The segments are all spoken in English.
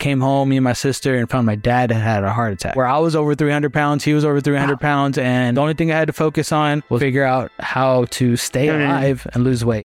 came home, me and my sister, and found my dad had had a heart attack. Where I was over 300 pounds, he was over 300 pounds, and the only thing I had to focus on was figure out how to stay mm. alive and lose weight.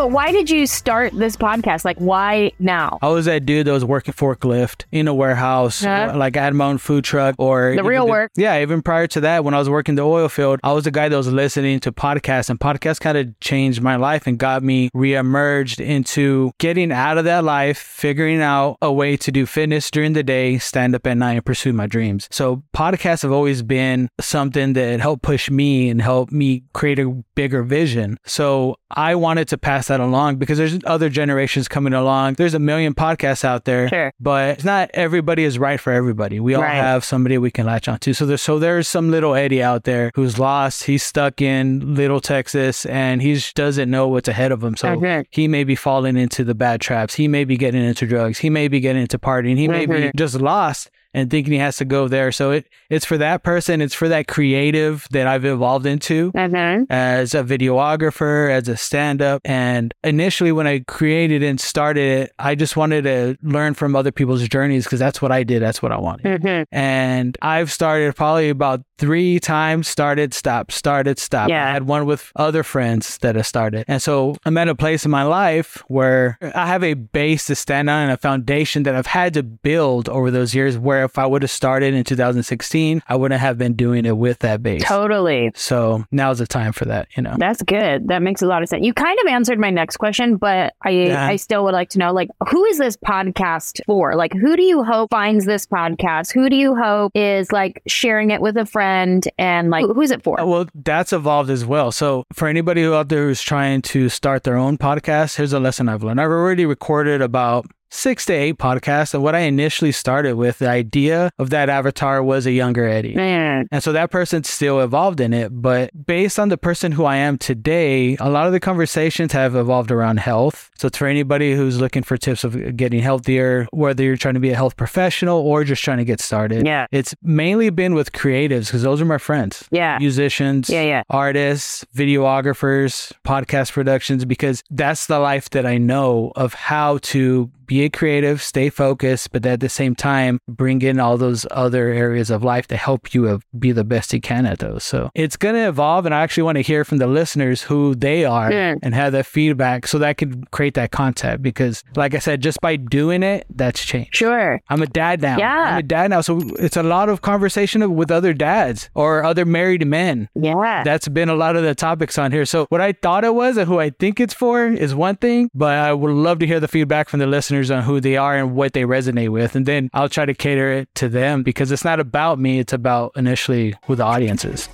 But why did you start this podcast? Like, why now? I was that dude that was working forklift in a warehouse. Uh-huh. Like I had my own food truck or The real even work. Yeah, even prior to that, when I was working the oil field, I was the guy that was listening to podcasts, and podcasts kind of changed my life and got me reemerged into getting out of that life, figuring out a way to do fitness during the day, stand up at night, and pursue my dreams. So podcasts have always been something that helped push me and help me create a bigger vision. So I wanted to pass that along because there's other generations coming along. There's a million podcasts out there, Sure. but it's not everybody is right for everybody. We all Right. have somebody we can latch onto. So there's so there's some little Eddie out there who's lost. He's stuck in Little Texas and he doesn't know what's ahead of him. So Okay. he may be falling into the bad traps. He may be getting into drugs. He may be getting into partying. He may be Mhm. just lost and thinking he has to go there. So it it's for that person. It's for that creative that I've evolved into Uh-huh. as a videographer, as a stand up. And initially, when I created and started it, I just wanted to learn from other people's journeys because that's what I did. That's what I wanted. Mhm. And I've started probably about three times, started, stop, started, stop. Yeah. I had one with other friends that I started. And so I'm at a place in my life where I have a base to stand on and a foundation that I've had to build over those years. Where if I would have started in 2016, I wouldn't have been doing it with that base. Totally. So now's the time for that, you know. That's good. That makes a lot of sense. You kind of answered my next question, but I Yeah. I still would like to know like who is this podcast for? Like who do you hope finds this podcast? Who do you hope is like sharing it with a friend and like who's it for? Uh, Well, that's evolved as well. So, for anybody who out there who's trying to start their own podcast, here's a lesson I've learned. I've already recorded about six to eight podcasts. And what I initially started with, the idea of that avatar was a younger Eddie. Man. And so that person's still evolved in it. But based on the person who I am today, a lot of the conversations have evolved around health. So it's for anybody who's looking for tips of getting healthier, whether you're trying to be a health professional or just trying to get started. Yeah. It's mainly been with creatives because those are my friends. Yeah. Musicians, Yeah, yeah. artists, videographers, podcast productions, because that's the life that I know of how to be a creative, stay focused, but at the same time, bring in all those other areas of life to help you be the best you can at those. So it's going to evolve. And I actually want to hear from the listeners who they are Yeah. and have that feedback so that I could create that content. Because, like I said, just by doing it, that's changed. Sure. I'm a dad now. Yeah. I'm a dad now. So it's a lot of conversation with other dads or other married men. Yeah. That's been a lot of the topics on here. So what I thought it was and who I think it's for is one thing, but I would love to hear the feedback from the listeners on who they are and what they resonate with. And then I'll try to cater it to them because it's not about me. It's about initially who the audience is.